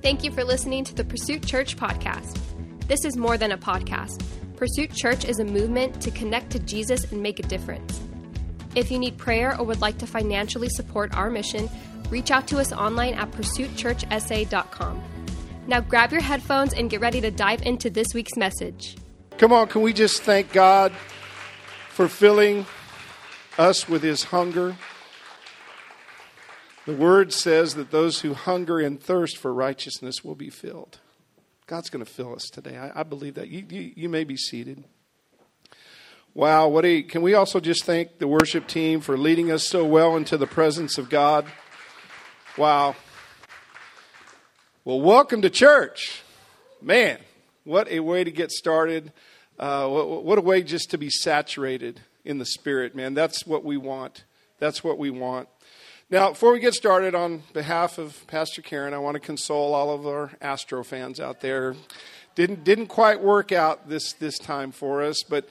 Thank you for listening to the Pursuit Church podcast. This is more than a podcast. Pursuit Church is a movement to connect to Jesus and make a difference. If you need prayer or would like to financially support our mission, reach out to us online at pursuitchurchsa.com. Now grab your headphones and get ready to dive into this week's message. Come on, can we just thank God for filling us with his hunger? The word says that those who hunger and thirst for righteousness will be filled. God's going to fill us today. I, I believe that. You, you, you, may be seated. Wow, what a, can we also just thank the worship team for leading us so well into the presence of God? Wow. Well, welcome to church. Man, what a way to get started. Uh, what, what a way just to be saturated in the Spirit, man. That's what we want. That's what we want. Now, before we get started, on behalf of Pastor Karen, I want to console all of our Astro fans out there. Didn't didn't quite work out this this time for us, but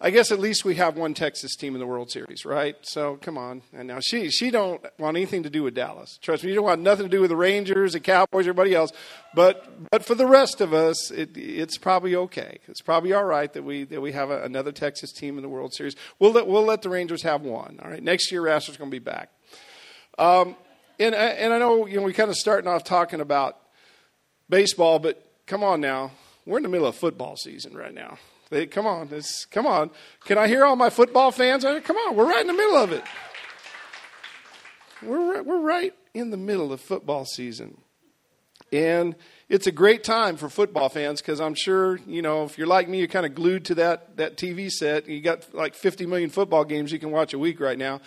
I guess at least we have one Texas team in the World Series, right? So come on. And now she she don't want anything to do with Dallas. Trust me, you don't want nothing to do with the Rangers, the Cowboys, everybody else. But but for the rest of us, it, it's probably okay. It's probably all right that we that we have a, another Texas team in the World Series. We'll let we'll let the Rangers have one. All right. Next year, Astros going to be back. Um, and, and I know, you know we kind of starting off talking about baseball, but come on now. We're in the middle of football season right now. They, come on, it's, come on. Can I hear all my football fans? Come on, we're right in the middle of it. We're, we're right in the middle of football season. And it's a great time for football fans because I'm sure, you know, if you're like me, you're kind of glued to that, that TV set. You got like 50 million football games you can watch a week right now.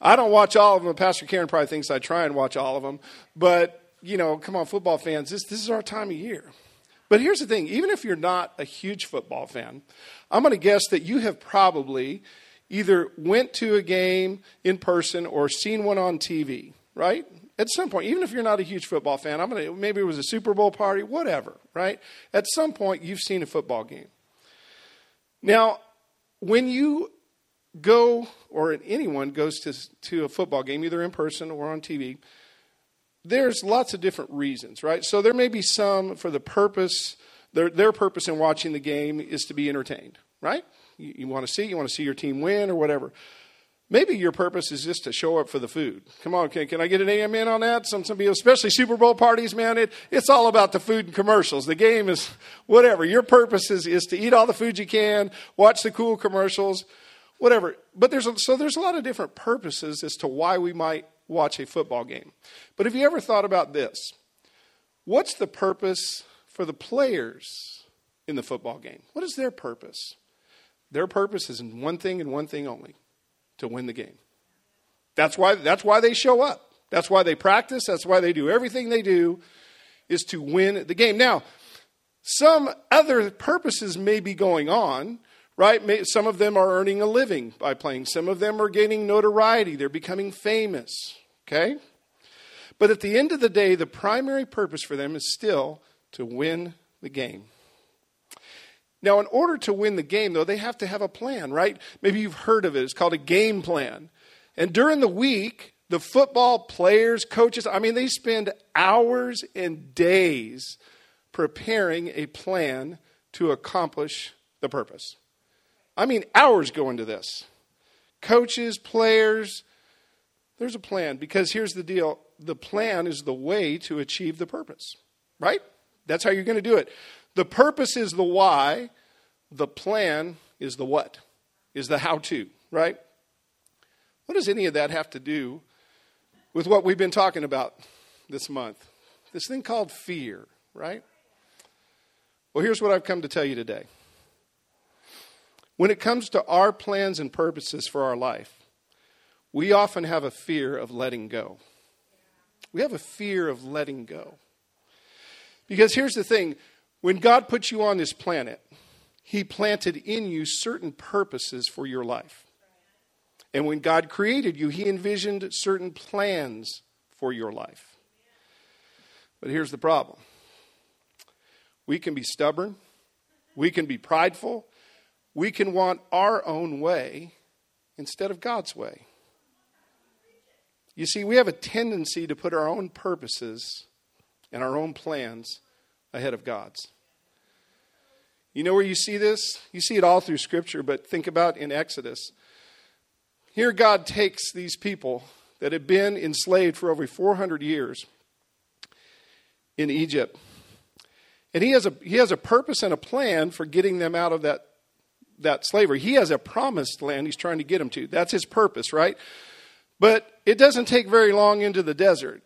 I don't watch all of them. Pastor Karen probably thinks I try and watch all of them. But, you know, come on, football fans, this, this is our time of year. But here's the thing even if you're not a huge football fan, I'm going to guess that you have probably either went to a game in person or seen one on TV, right? At some point, even if you're not a huge football fan, I'm gonna maybe it was a Super Bowl party, whatever, right? At some point, you've seen a football game. Now, when you go, or anyone goes to, to a football game, either in person or on TV, there's lots of different reasons, right? So there may be some for the purpose, their, their purpose in watching the game is to be entertained, right? You, you want to see, you want to see your team win or whatever. Maybe your purpose is just to show up for the food. Come on, can, can I get an amen on that? Some, some people, especially Super Bowl parties, man, it, it's all about the food and commercials. The game is whatever. Your purpose is, is to eat all the food you can, watch the cool commercials whatever. But there's a, so there's a lot of different purposes as to why we might watch a football game. But have you ever thought about this? What's the purpose for the players in the football game? What is their purpose? Their purpose is in one thing and one thing only to win the game. That's why, that's why they show up. That's why they practice. That's why they do everything they do is to win the game. Now, some other purposes may be going on right? Some of them are earning a living by playing, some of them are gaining notoriety, they're becoming famous, okay? But at the end of the day, the primary purpose for them is still to win the game. Now, in order to win the game, though, they have to have a plan, right? Maybe you've heard of it. It's called a game plan. And during the week, the football players, coaches, I mean, they spend hours and days preparing a plan to accomplish the purpose. I mean, hours go into this. Coaches, players, there's a plan because here's the deal the plan is the way to achieve the purpose, right? That's how you're going to do it. The purpose is the why, the plan is the what, is the how to, right? What does any of that have to do with what we've been talking about this month? This thing called fear, right? Well, here's what I've come to tell you today. When it comes to our plans and purposes for our life, we often have a fear of letting go. We have a fear of letting go. Because here's the thing when God put you on this planet, He planted in you certain purposes for your life. And when God created you, He envisioned certain plans for your life. But here's the problem we can be stubborn, we can be prideful, we can want our own way instead of God's way. You see, we have a tendency to put our own purposes and our own plans ahead of God's. You know where you see this? You see it all through Scripture, but think about in Exodus. Here, God takes these people that had been enslaved for over 400 years in Egypt, and he has a, he has a purpose and a plan for getting them out of that, that slavery. He has a promised land he's trying to get him to. That's his purpose, right? But it doesn't take very long into the desert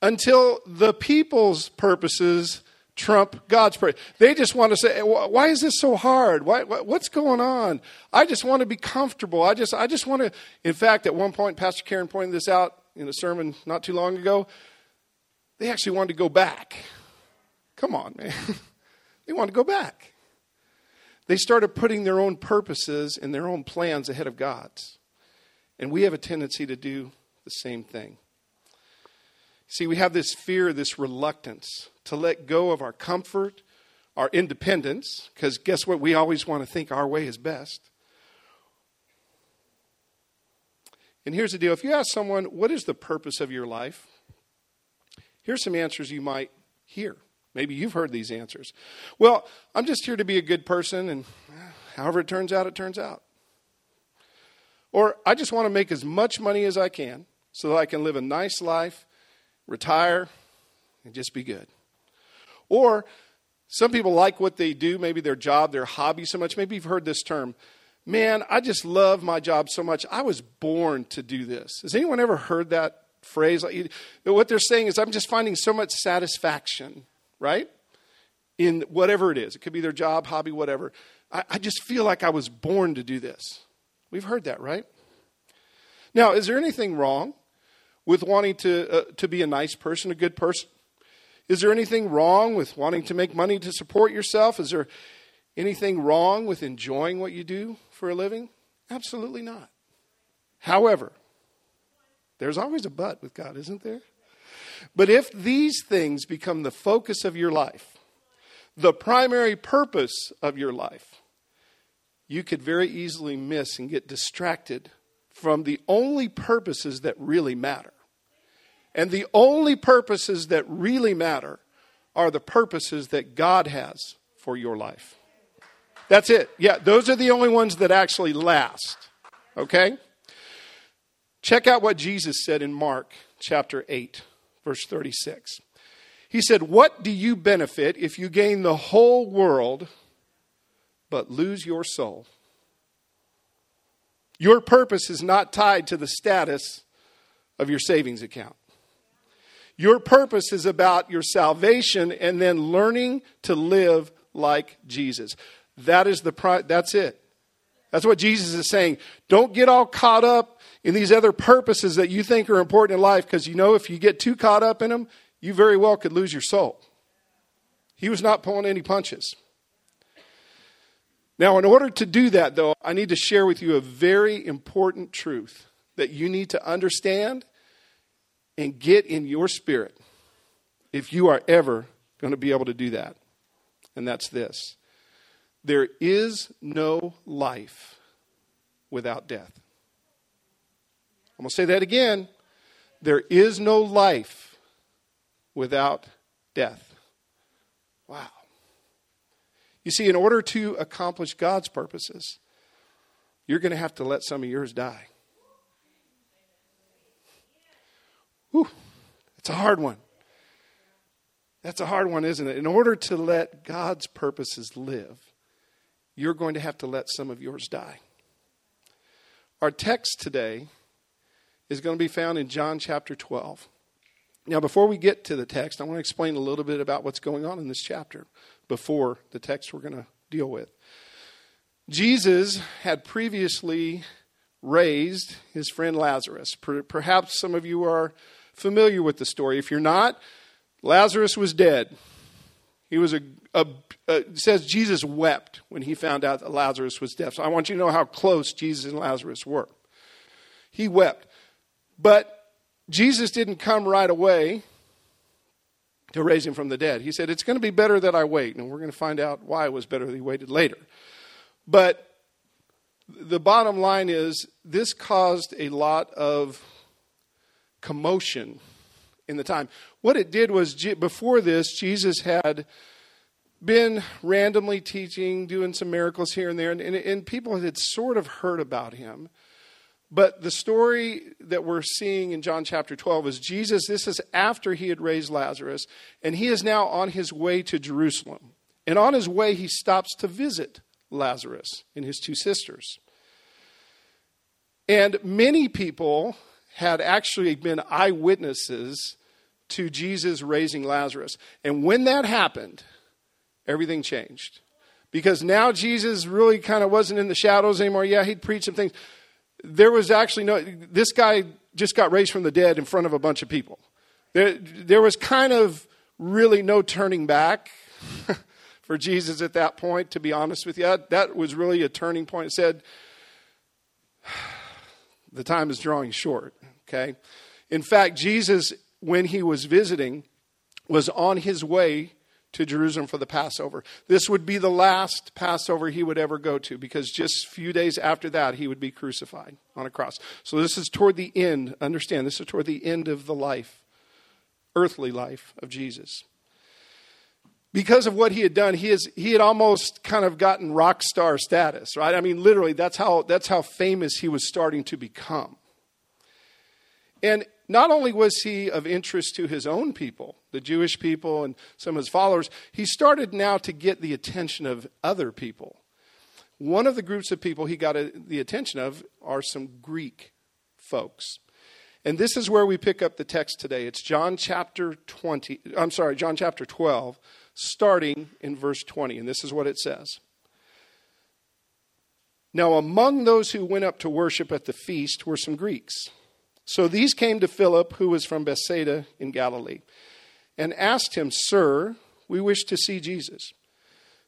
until the people's purposes trump God's purpose. They just want to say, "Why is this so hard? Why, what's going on? I just want to be comfortable. I just, I just want to." In fact, at one point, Pastor Karen pointed this out in a sermon not too long ago. They actually wanted to go back. Come on, man. they want to go back. They started putting their own purposes and their own plans ahead of God's. And we have a tendency to do the same thing. See, we have this fear, this reluctance to let go of our comfort, our independence, because guess what? We always want to think our way is best. And here's the deal if you ask someone, what is the purpose of your life? Here's some answers you might hear. Maybe you've heard these answers. Well, I'm just here to be a good person, and eh, however it turns out, it turns out. Or I just want to make as much money as I can so that I can live a nice life, retire, and just be good. Or some people like what they do, maybe their job, their hobby so much. Maybe you've heard this term. Man, I just love my job so much. I was born to do this. Has anyone ever heard that phrase? What they're saying is, I'm just finding so much satisfaction right? In whatever it is. It could be their job, hobby, whatever. I, I just feel like I was born to do this. We've heard that, right? Now, is there anything wrong with wanting to, uh, to be a nice person, a good person? Is there anything wrong with wanting to make money to support yourself? Is there anything wrong with enjoying what you do for a living? Absolutely not. However, there's always a but with God, isn't there? But if these things become the focus of your life, the primary purpose of your life, you could very easily miss and get distracted from the only purposes that really matter. And the only purposes that really matter are the purposes that God has for your life. That's it. Yeah, those are the only ones that actually last. Okay? Check out what Jesus said in Mark chapter 8 verse 36. He said, What do you benefit if you gain the whole world but lose your soul? Your purpose is not tied to the status of your savings account. Your purpose is about your salvation and then learning to live like Jesus. That is the pri- that's it. That's what Jesus is saying. Don't get all caught up in these other purposes that you think are important in life because you know if you get too caught up in them, you very well could lose your soul. He was not pulling any punches. Now, in order to do that, though, I need to share with you a very important truth that you need to understand and get in your spirit if you are ever going to be able to do that. And that's this there is no life without death. I'm going to say that again. There is no life without death. Wow. You see, in order to accomplish God's purposes, you're going to have to let some of yours die. Whew, it's a hard one. That's a hard one, isn't it? In order to let God's purposes live, you're going to have to let some of yours die. Our text today is going to be found in John chapter 12. Now, before we get to the text, I want to explain a little bit about what's going on in this chapter before the text we're going to deal with. Jesus had previously raised his friend Lazarus. Perhaps some of you are familiar with the story. If you're not, Lazarus was dead. He was a, a, a says Jesus wept when he found out that Lazarus was dead. So I want you to know how close Jesus and Lazarus were. He wept. But Jesus didn't come right away to raise him from the dead. He said, It's going to be better that I wait. And we're going to find out why it was better that he waited later. But the bottom line is, this caused a lot of commotion in the time. What it did was, before this, Jesus had been randomly teaching, doing some miracles here and there, and, and, and, people had sort of heard about him. But the story that we're seeing in John chapter 12 is Jesus, this is after he had raised Lazarus, and he is now on his way to Jerusalem. And on his way, he stops to visit Lazarus and his two sisters. And many people had actually been eyewitnesses to Jesus raising Lazarus. And when that happened, everything changed. Because now Jesus really kind of wasn't in the shadows anymore. Yeah, he'd preach some things. There was actually no, this guy just got raised from the dead in front of a bunch of people. There, there was kind of really no turning back for Jesus at that point, to be honest with you. That was really a turning point. It said, the time is drawing short, okay? In fact, Jesus, when he was visiting, was on his way to Jerusalem for the Passover. This would be the last Passover he would ever go to because just a few days after that he would be crucified on a cross. So this is toward the end, understand, this is toward the end of the life, earthly life of Jesus. Because of what he had done, he, is, he had almost kind of gotten rock star status, right? I mean, literally, that's how, that's how famous he was starting to become. And not only was he of interest to his own people, the Jewish people and some of his followers, he started now to get the attention of other people. One of the groups of people he got the attention of are some Greek folks. And this is where we pick up the text today. It's John chapter 20, I'm sorry, John chapter 12, starting in verse 20. And this is what it says. Now, among those who went up to worship at the feast were some Greeks. So these came to Philip, who was from Bethsaida in Galilee, and asked him, Sir, we wish to see Jesus.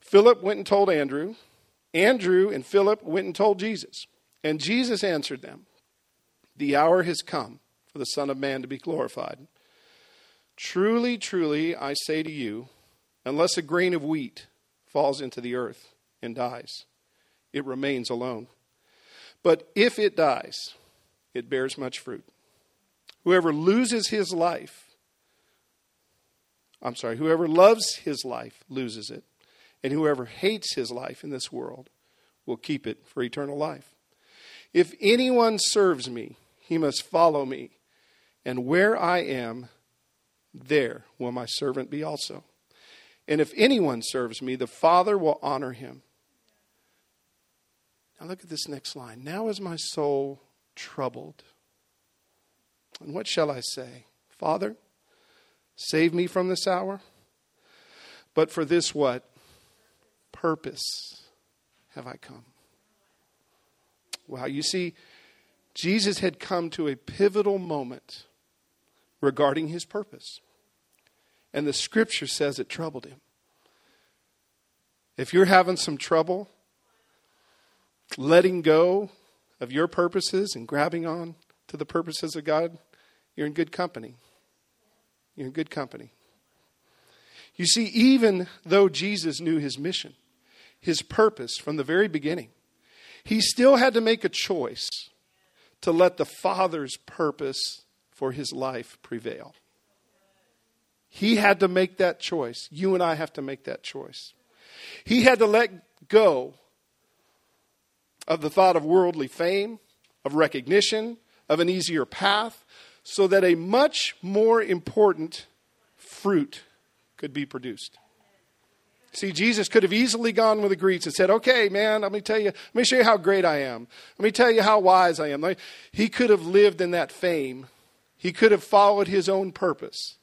Philip went and told Andrew. Andrew and Philip went and told Jesus. And Jesus answered them, The hour has come for the Son of Man to be glorified. Truly, truly, I say to you, unless a grain of wheat falls into the earth and dies, it remains alone. But if it dies, it bears much fruit. Whoever loses his life, I'm sorry, whoever loves his life loses it, and whoever hates his life in this world will keep it for eternal life. If anyone serves me, he must follow me, and where I am, there will my servant be also. And if anyone serves me, the Father will honor him. Now look at this next line. Now is my soul troubled. And what shall I say? Father, save me from this hour. But for this what? Purpose have I come. Wow, you see, Jesus had come to a pivotal moment regarding his purpose. And the scripture says it troubled him. If you're having some trouble letting go of your purposes and grabbing on to the purposes of God, you're in good company. You're in good company. You see, even though Jesus knew his mission, his purpose from the very beginning, he still had to make a choice to let the Father's purpose for his life prevail. He had to make that choice. You and I have to make that choice. He had to let go of the thought of worldly fame, of recognition, of an easier path, so that a much more important fruit could be produced. See, Jesus could have easily gone with the Greeks and said, Okay, man, let me tell you, let me show you how great I am. Let me tell you how wise I am. He could have lived in that fame. He could have followed his own purpose.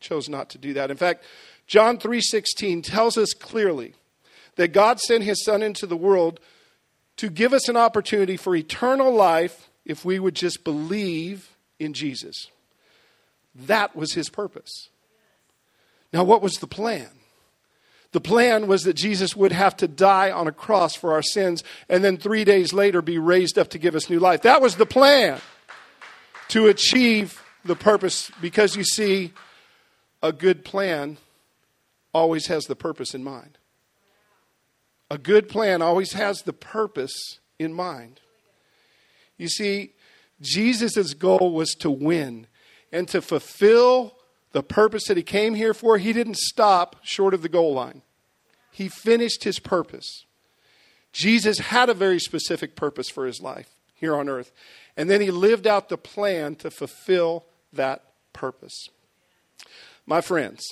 Chose not to do that. In fact, John 3:16 tells us clearly that God sent his son into the world to give us an opportunity for eternal life if we would just believe in Jesus. That was his purpose. Now, what was the plan? The plan was that Jesus would have to die on a cross for our sins and then three days later be raised up to give us new life. That was the plan to achieve the purpose because you see, a good plan always has the purpose in mind. A good plan always has the purpose in mind. You see, Jesus' goal was to win. and to fulfill the purpose that he came here for, he didn't stop short of the goal line. He finished his purpose. Jesus had a very specific purpose for his life here on earth. And then he lived out the plan to fulfill that purpose. My friends,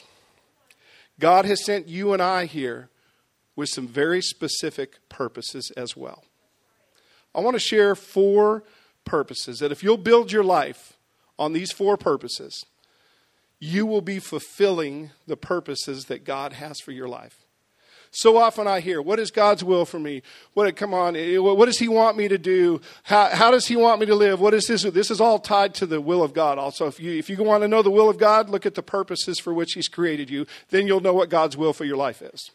God has sent you and I here with some very specific purposes as well. I want to share four purposes that if you'll build your life on these four purposes, you will be fulfilling the purposes that God has for your life. So often I hear, what is God's will for me? What, come on, eh, what does He want me to do? How, how does He want me to live? What is this? This is all tied to the will of God. Also, if you, if you want to know the will of God, look at the purposes for which He's created you. Then you'll know what God's will for your life is.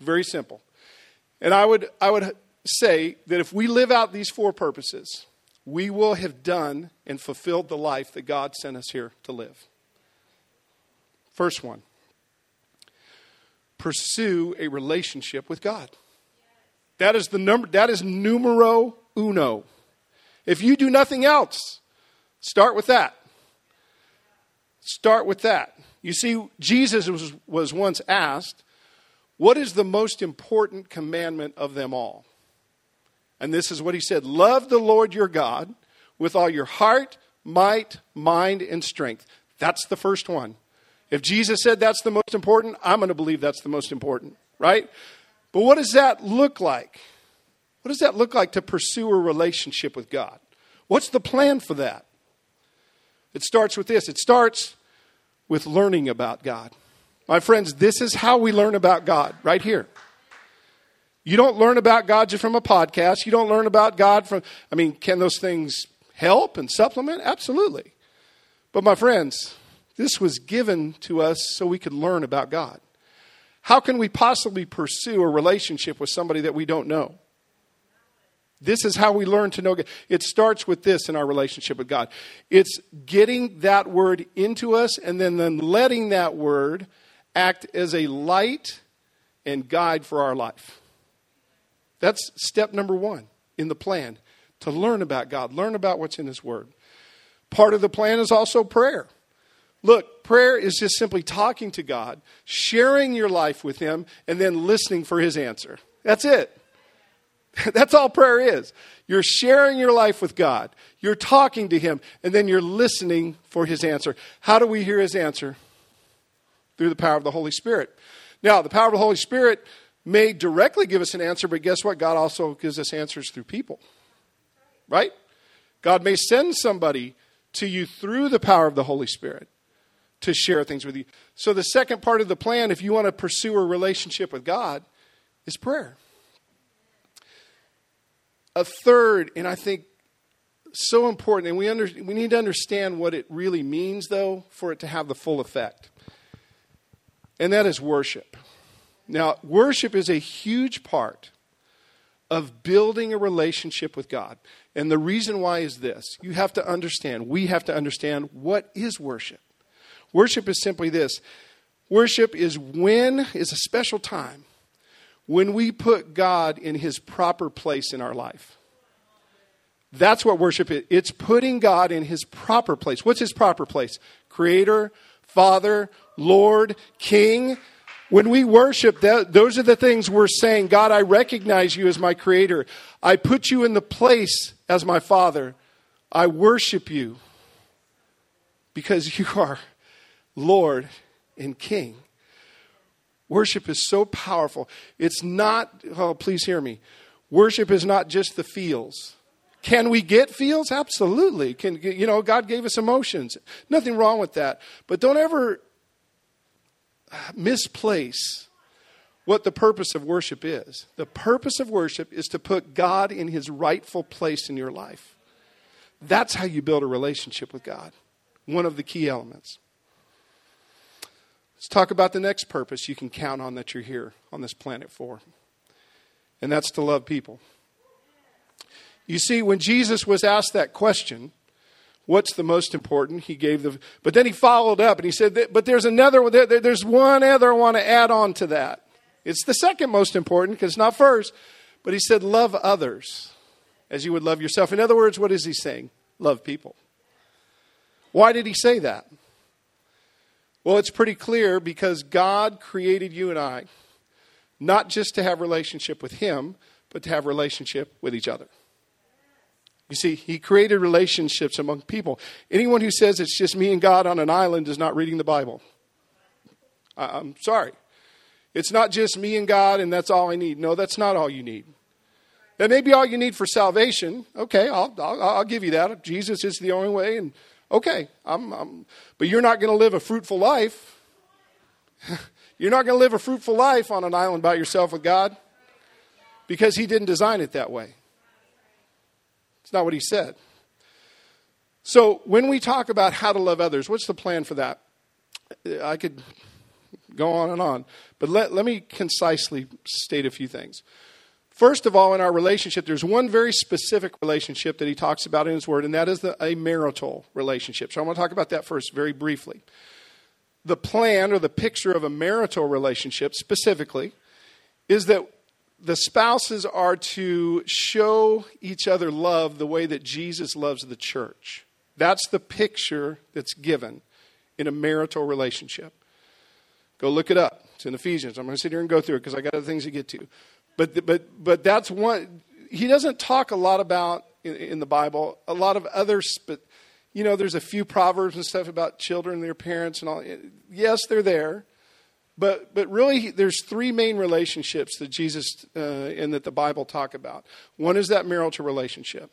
Very simple. And I would, I would say that if we live out these four purposes, we will have done and fulfilled the life that God sent us here to live. First one pursue a relationship with God. That is the number that is numero uno. If you do nothing else, start with that. Start with that. You see, Jesus was, was once asked, What is the most important commandment of them all? And this is what he said Love the Lord your God with all your heart, might, mind, and strength. That's the first one. If Jesus said that's the most important, I'm going to believe that's the most important, right? But what does that look like? What does that look like to pursue a relationship with God? What's the plan for that? It starts with this it starts with learning about God. My friends, this is how we learn about God, right here. You don't learn about God just from a podcast. You don't learn about God from, I mean, can those things help and supplement? Absolutely. But my friends, this was given to us so we could learn about God. How can we possibly pursue a relationship with somebody that we don't know? This is how we learn to know God. It starts with this in our relationship with God. It's getting that word into us and then, then letting that word act as a light and guide for our life. That's step number one in the plan to learn about God, learn about what's in His Word. Part of the plan is also prayer. Look, prayer is just simply talking to God, sharing your life with Him, and then listening for His answer. That's it. That's all prayer is. You're sharing your life with God, you're talking to Him, and then you're listening for His answer. How do we hear His answer? Through the power of the Holy Spirit. Now, the power of the Holy Spirit may directly give us an answer, but guess what? God also gives us answers through people. Right? God may send somebody to you through the power of the Holy Spirit to share things with you. So, the second part of the plan, if you want to pursue a relationship with God, is prayer. A third, and I think so important, and we, under, we need to understand what it really means, though, for it to have the full effect. And that is worship. Now, worship is a huge part of building a relationship with God. And the reason why is this you have to understand, we have to understand what is worship. Worship is simply this worship is when, is a special time when we put God in his proper place in our life. That's what worship is. It's putting God in his proper place. What's his proper place? Creator, Father, Lord, King. When we worship, that, those are the things we're saying God, I recognize you as my creator. I put you in the place as my Father. I worship you because you are Lord and King. Worship is so powerful. It's not, oh, please hear me. Worship is not just the feels. Can we get feels? Absolutely. Can you know God gave us emotions. Nothing wrong with that. But don't ever misplace what the purpose of worship is. The purpose of worship is to put God in his rightful place in your life. That's how you build a relationship with God. One of the key elements. Let's talk about the next purpose you can count on that you're here on this planet for, and that's to love people. You see, when Jesus was asked that question, what's the most important? He gave the, but then he followed up and he said, but there's another, there's one other I want to add on to that. It's the second most important because it's not first, but he said, love others as you would love yourself. In other words, what is he saying? Love people. Why did he say that? Well, it's pretty clear because God created you and I not just to have relationship with him, but to have relationship with each other. You see, he created relationships among people. Anyone who says it's just me and God on an island is not reading the Bible. I'm sorry. It's not just me and God and that's all I need. No, that's not all you need. That may be all you need for salvation. Okay, I'll, I'll, I'll give you that. Jesus is the only way, and okay, I'm, I'm but you're not going to live a fruitful life. you're not going to live a fruitful life on an island by yourself with God because He didn't design it that way. It's not what He said. So, when we talk about how to love others, what's the plan for that? I could go on and on, but let, let me concisely state a few things. First of all, in our relationship, there's one very specific relationship that he talks about in his word, and that is the, a marital relationship. So I want to talk about that first, very briefly. The plan or the picture of a marital relationship specifically is that the spouses are to show each other love the way that Jesus loves the church. That's the picture that's given in a marital relationship. Go look it up. It's in Ephesians. I'm going to sit here and go through it because I got other things to get to. But, but, but that's one, he doesn't talk a lot about in, in the Bible, a lot of other, but you know, there's a few proverbs and stuff about children and their parents and all. Eh, yes, they're there. But, but really, there's three main relationships that Jesus uh, and that the Bible talk about. One is that marital relationship.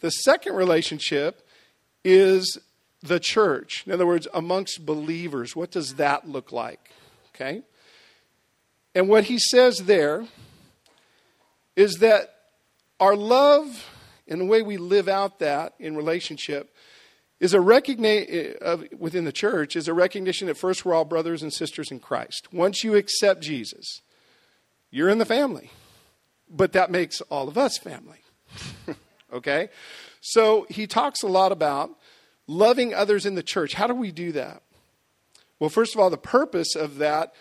The second relationship is the church. In other words, amongst believers. What does that look like? Okay? And what he says there is that our love and the way we live out that in relationship is a recognition uh, within the church is a recognition that first we're all brothers and sisters in Christ. Once you accept Jesus, you're in the family. But that makes all of us family. okay? So he talks a lot about loving others in the church. How do we do that? Well, first of all, the purpose of that,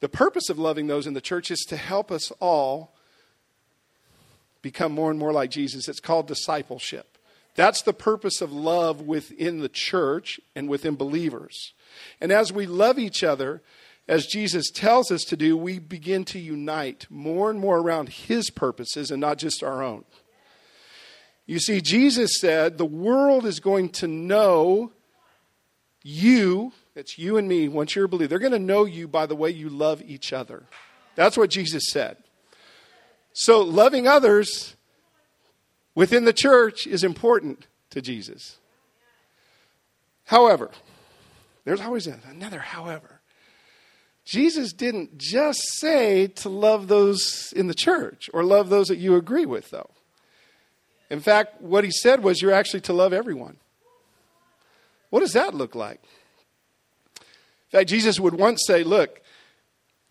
the purpose of loving those in the church is to help us all become more and more like Jesus. It's called discipleship. That's the purpose of love within the church and within believers. And as we love each other, as Jesus tells us to do, we begin to unite more and more around his purposes and not just our own. You see, Jesus said the world is going to know you, that's you and me, once you're a believer. They're going to know you by the way you love each other. That's what Jesus said. So, loving others within the church is important to Jesus. However, there's always another however. Jesus didn't just say to love those in the church or love those that you agree with, though. In fact, what he said was you're actually to love everyone. What does that look like? In fact, Jesus would once say, Look,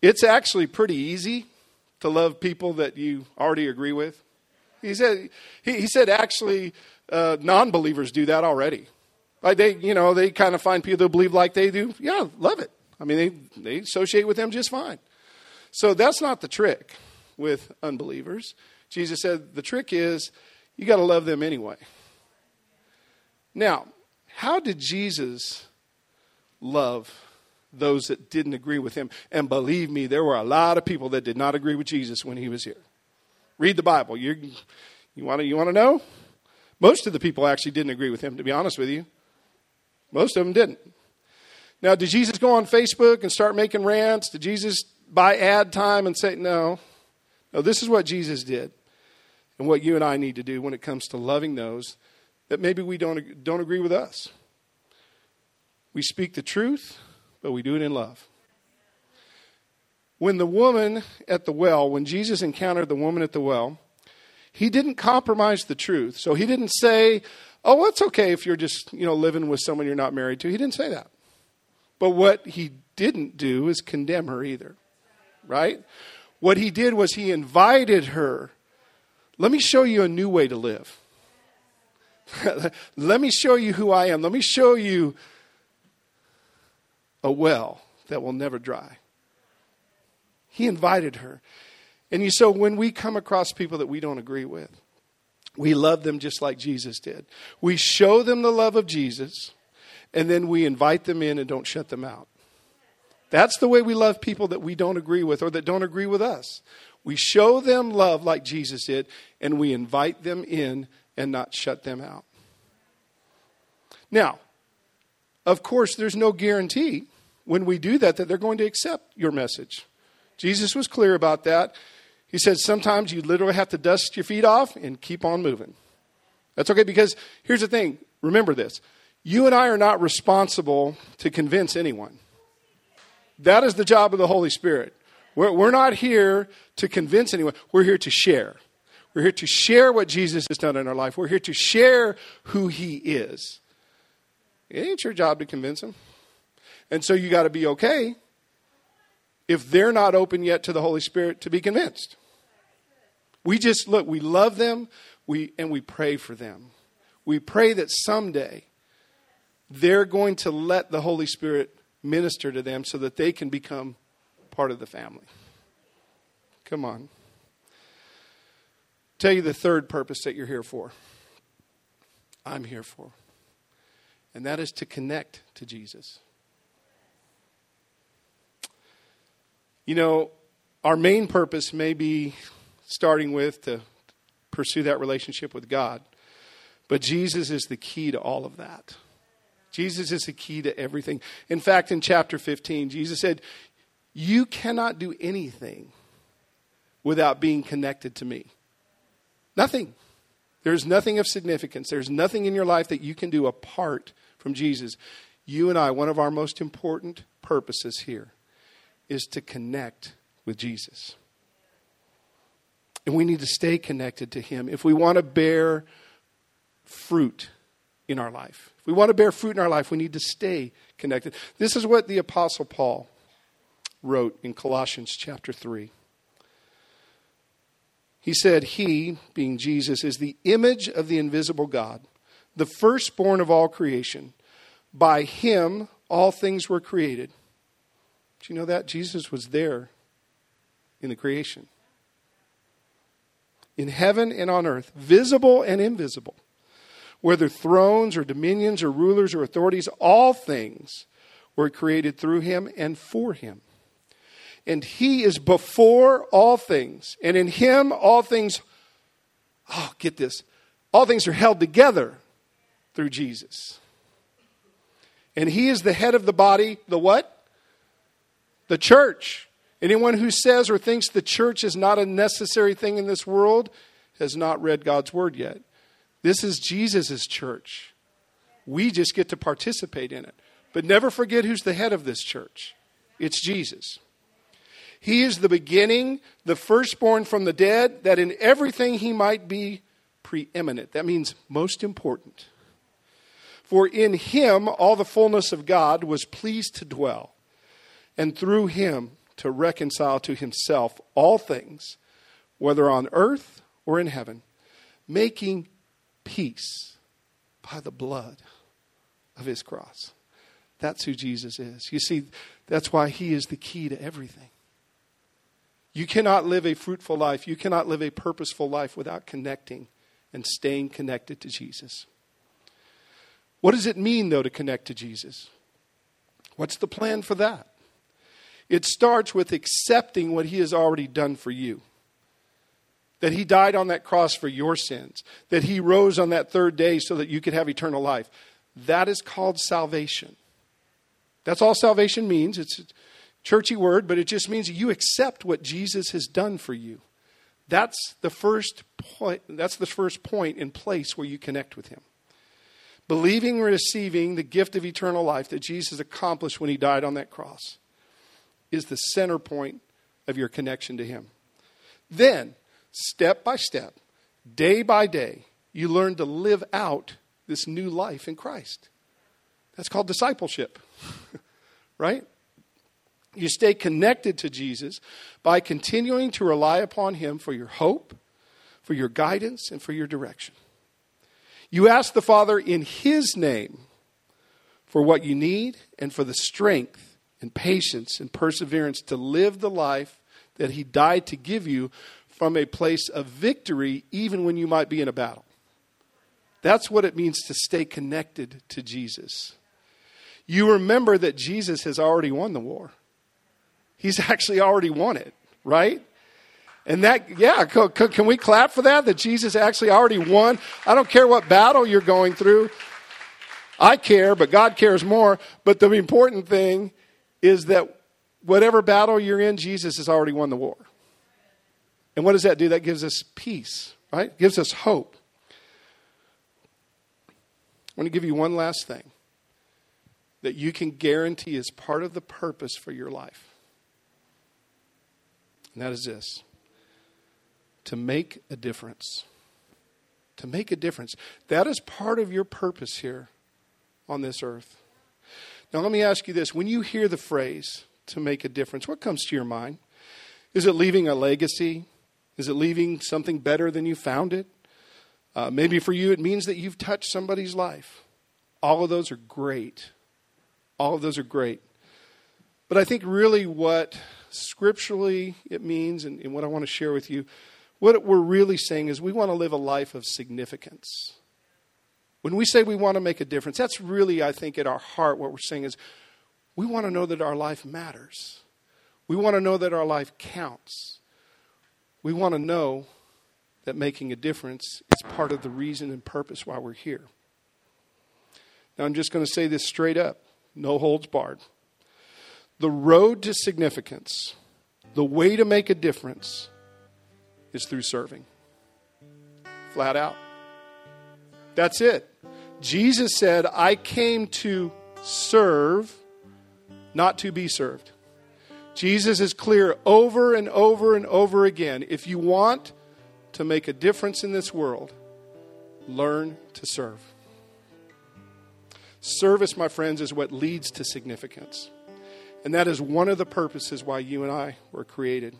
it's actually pretty easy to love people that you already agree with? He said, he, he said actually, uh, non believers do that already. Like they, you know, they kind of find people that believe like they do. Yeah, love it. I mean, they, they associate with them just fine. So that's not the trick with unbelievers. Jesus said the trick is you got to love them anyway. Now, how did Jesus love those that didn't agree with him. And believe me, there were a lot of people that did not agree with Jesus when he was here. Read the Bible. you you want to you want to know? Most of the people actually didn't agree with him, to be honest with you. Most of them didn't. Now, did Jesus go on Facebook and start making rants? Did Jesus buy ad time and say, no? No, this is what Jesus did and what you and I need to do when it comes to loving those that maybe we don't, don't agree with us. We speak the truth, but we do it in love. When the woman at the well, when Jesus encountered the woman at the well, he didn't compromise the truth. So he didn't say, "Oh, it's okay if you're just, you know, living with someone you're not married to." He didn't say that. But what he didn't do is condemn her either. Right? What he did was he invited her, "Let me show you a new way to live." Let me show you who I am. Let me show you a well that will never dry. He invited her. And you so when we come across people that we don't agree with, we love them just like Jesus did. We show them the love of Jesus, and then we invite them in and don't shut them out. That's the way we love people that we don't agree with or that don't agree with us. We show them love like Jesus did, and we invite them in and not shut them out. Now, of course, there's no guarantee when we do that that they're going to accept your message. Jesus was clear about that. He said sometimes you literally have to dust your feet off and keep on moving. That's okay because here's the thing remember this you and I are not responsible to convince anyone. That is the job of the Holy Spirit. We're, we're not here to convince anyone, we're here to share. We're here to share what Jesus has done in our life. We're here to share who he is. It ain't your job to convince them. And so you got to be okay if they're not open yet to the Holy Spirit to be convinced. We just look, we love them, we and we pray for them. We pray that someday they're going to let the Holy Spirit minister to them so that they can become part of the family. Come on. Tell you the third purpose that you're here for. I'm here for. And that is to connect to Jesus. You know, our main purpose may be starting with to pursue that relationship with God, but Jesus is the key to all of that. Jesus is the key to everything. In fact, in chapter 15, Jesus said, You cannot do anything without being connected to me. Nothing. There's nothing of significance. There's nothing in your life that you can do apart from Jesus. You and I, one of our most important purposes here is to connect with Jesus. And we need to stay connected to Him if we want to bear fruit in our life. If we want to bear fruit in our life, we need to stay connected. This is what the Apostle Paul wrote in Colossians chapter 3. He said, He, being Jesus, is the image of the invisible God, the firstborn of all creation. By Him, all things were created. Do you know that? Jesus was there in the creation. In heaven and on earth, visible and invisible whether thrones or dominions or rulers or authorities, all things were created through him and for him. And he is before all things, and in him all things, oh, get this, all things are held together through Jesus. And he is the head of the body, the what? The church. Anyone who says or thinks the church is not a necessary thing in this world has not read God's word yet. This is Jesus' church. We just get to participate in it. But never forget who's the head of this church it's Jesus. He is the beginning, the firstborn from the dead, that in everything he might be preeminent. That means most important. For in him all the fullness of God was pleased to dwell, and through him to reconcile to himself all things, whether on earth or in heaven, making peace by the blood of his cross. That's who Jesus is. You see, that's why he is the key to everything. You cannot live a fruitful life, you cannot live a purposeful life without connecting and staying connected to Jesus. What does it mean, though, to connect to Jesus? What's the plan for that? It starts with accepting what he has already done for you that he died on that cross for your sins, that he rose on that third day so that you could have eternal life. That is called salvation. That's all salvation means. It's a churchy word, but it just means you accept what Jesus has done for you. That's the first point, that's the first point in place where you connect with him. Believing receiving the gift of eternal life that Jesus accomplished when he died on that cross is the center point of your connection to him. Then step by step, day by day, you learn to live out this new life in Christ. That's called discipleship, right? You stay connected to Jesus by continuing to rely upon Him for your hope, for your guidance, and for your direction. You ask the Father in His name for what you need and for the strength and patience and perseverance to live the life that He died to give you from a place of victory, even when you might be in a battle. That's what it means to stay connected to Jesus. you remember that Jesus has already won the war. He's actually already won it, right? And that, yeah, can we clap for that? That Jesus actually already won? I don't care what battle you're going through. I care, but God cares more. But the important thing is that whatever battle you're in, Jesus has already won the war. And what does that do? That gives us peace, right? gives us hope. I want to give you one last thing that you can guarantee is part of the purpose for your life. And that is this to make a difference. To make a difference. That is part of your purpose here on this earth. Now, let me ask you this when you hear the phrase to make a difference, what comes to your mind? Is it leaving a legacy? Is it leaving something better than you found it? Uh, maybe for you, it means that you've touched somebody's life. All of those are great. All of those are great. But I think really what scripturally it means, and, and what I want to share with you, what we're really saying is we want to live a life of significance. When we say we want to make a difference, that's really, I think, at our heart, what we're saying is we want to know that our life matters. We want to know that our life counts. We want to know that making a difference is part of the reason and purpose why we're here. Now, I'm just going to say this straight up no holds barred. The road to significance, the way to make a difference, is through serving. Flat out. That's it. Jesus said, I came to serve, not to be served. Jesus is clear over and over and over again. If you want to make a difference in this world, learn to serve. Service, my friends, is what leads to significance. And that is one of the purposes why you and I were created.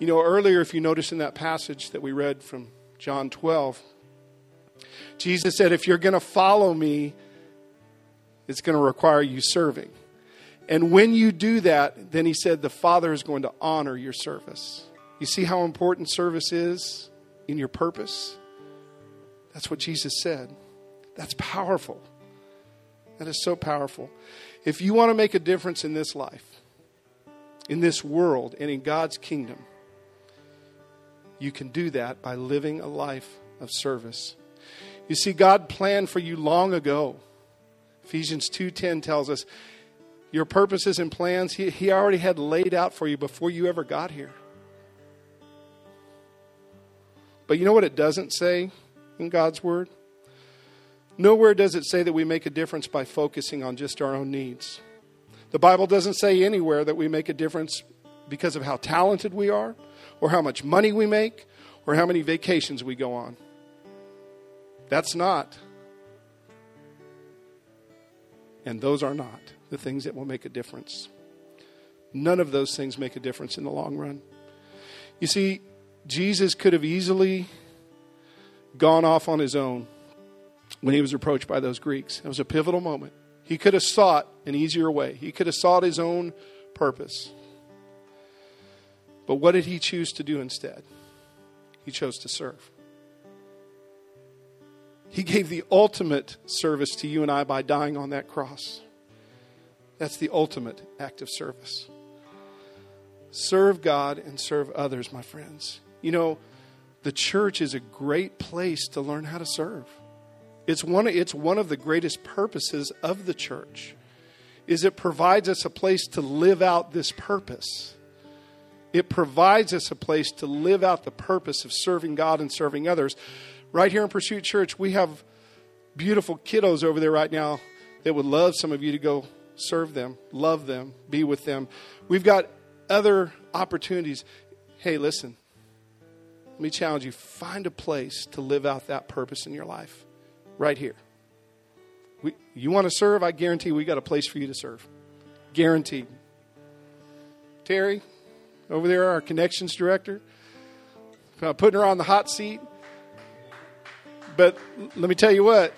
You know, earlier, if you notice in that passage that we read from John 12, Jesus said, If you're going to follow me, it's going to require you serving. And when you do that, then he said, the Father is going to honor your service. You see how important service is in your purpose? That's what Jesus said. That's powerful. That is so powerful. If you want to make a difference in this life, in this world, and in God's kingdom, you can do that by living a life of service. You see, God planned for you long ago. Ephesians 2:10 tells us your purposes and plans he, he already had laid out for you before you ever got here. But you know what it doesn't say in God's word? Nowhere does it say that we make a difference by focusing on just our own needs. The Bible doesn't say anywhere that we make a difference because of how talented we are or how much money we make, or how many vacations we go on. That's not. And those are not the things that will make a difference. None of those things make a difference in the long run. You see, Jesus could have easily gone off on his own when he was approached by those Greeks. It was a pivotal moment. He could have sought an easier way, he could have sought his own purpose. But what did he choose to do instead? He chose to serve. He gave the ultimate service to you and I by dying on that cross. That's the ultimate act of service. Serve God and serve others, my friends. You know, the church is a great place to learn how to serve. It's one, it's one of the greatest purposes of the church is it provides us a place to live out this purpose. It provides us a place to live out the purpose of serving God and serving others. Right here in Pursuit Church, we have beautiful kiddos over there right now that would love some of you to go serve them, love them, be with them. We've got other opportunities. Hey, listen, let me challenge you find a place to live out that purpose in your life right here. We, you want to serve? I guarantee we got a place for you to serve. Guaranteed. Terry, over there, our connections director. Uh, putting her on the hot seat. But let me tell you what.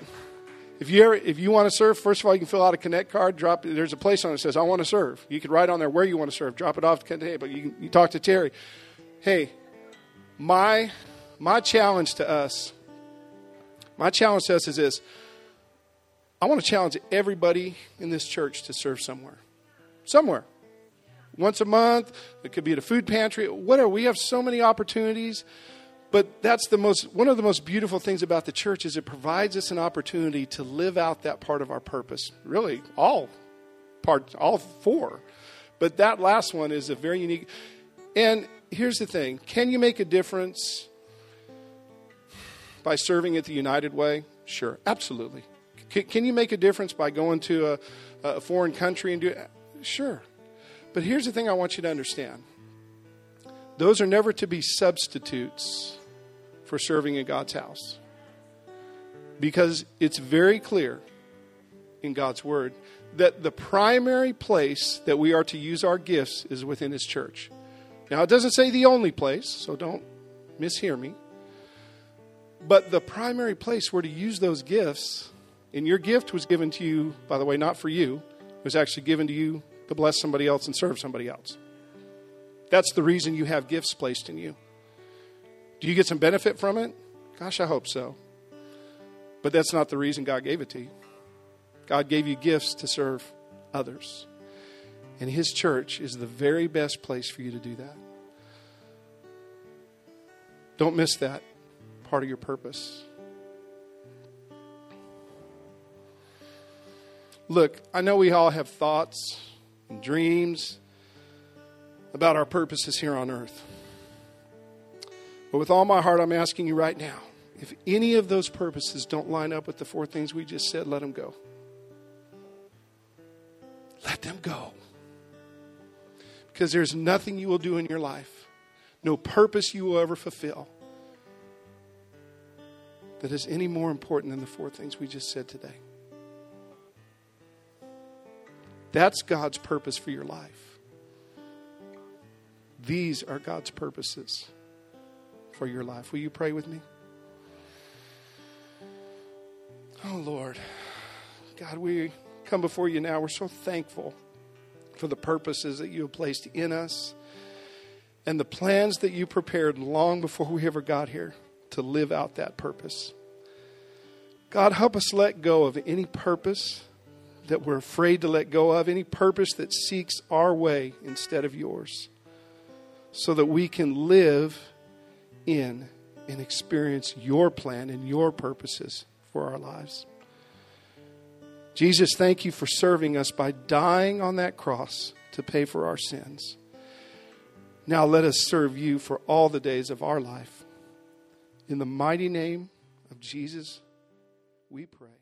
If you ever, if you want to serve, first of all, you can fill out a connect card. Drop. There's a place on it that says "I want to serve." You could write on there where you want to serve. Drop it off to Hey, but you can, you talk to Terry. Hey, my my challenge to us, my challenge to us is this: I want to challenge everybody in this church to serve somewhere. Somewhere. Once a month, it could be at a food pantry, whatever. We have so many opportunities. But that's the most one of the most beautiful things about the church is it provides us an opportunity to live out that part of our purpose. Really, all parts, all four. But that last one is a very unique. And here's the thing: Can you make a difference by serving at the United Way? Sure, absolutely. Can, can you make a difference by going to a, a foreign country and do? Sure. But here's the thing I want you to understand those are never to be substitutes for serving in God's house. Because it's very clear in God's Word that the primary place that we are to use our gifts is within His church. Now, it doesn't say the only place, so don't mishear me. But the primary place where to use those gifts, and your gift was given to you, by the way, not for you, it was actually given to you to bless somebody else and serve somebody else. That's the reason you have gifts placed in you. Do you get some benefit from it? Gosh, I hope so. But that's not the reason God gave it to you. God gave you gifts to serve others. And His church is the very best place for you to do that. Don't miss that part of your purpose. Look, I know we all have thoughts and dreams about our purposes here on earth. But with all my heart, I'm asking you right now if any of those purposes don't line up with the four things we just said, let them go. Let them go. Because there's nothing you will do in your life, no purpose you will ever fulfill that is any more important than the four things we just said today. That's God's purpose for your life. These are God's purposes for your life. Will you pray with me? Oh, Lord. God, we come before you now. We're so thankful for the purposes that you have placed in us and the plans that you prepared long before we ever got here to live out that purpose. God, help us let go of any purpose that we're afraid to let go of, any purpose that seeks our way instead of yours, so that we can live in and experience your plan and your purposes for our lives. Jesus, thank you for serving us by dying on that cross to pay for our sins. Now let us serve you for all the days of our life. In the mighty name of Jesus, we pray.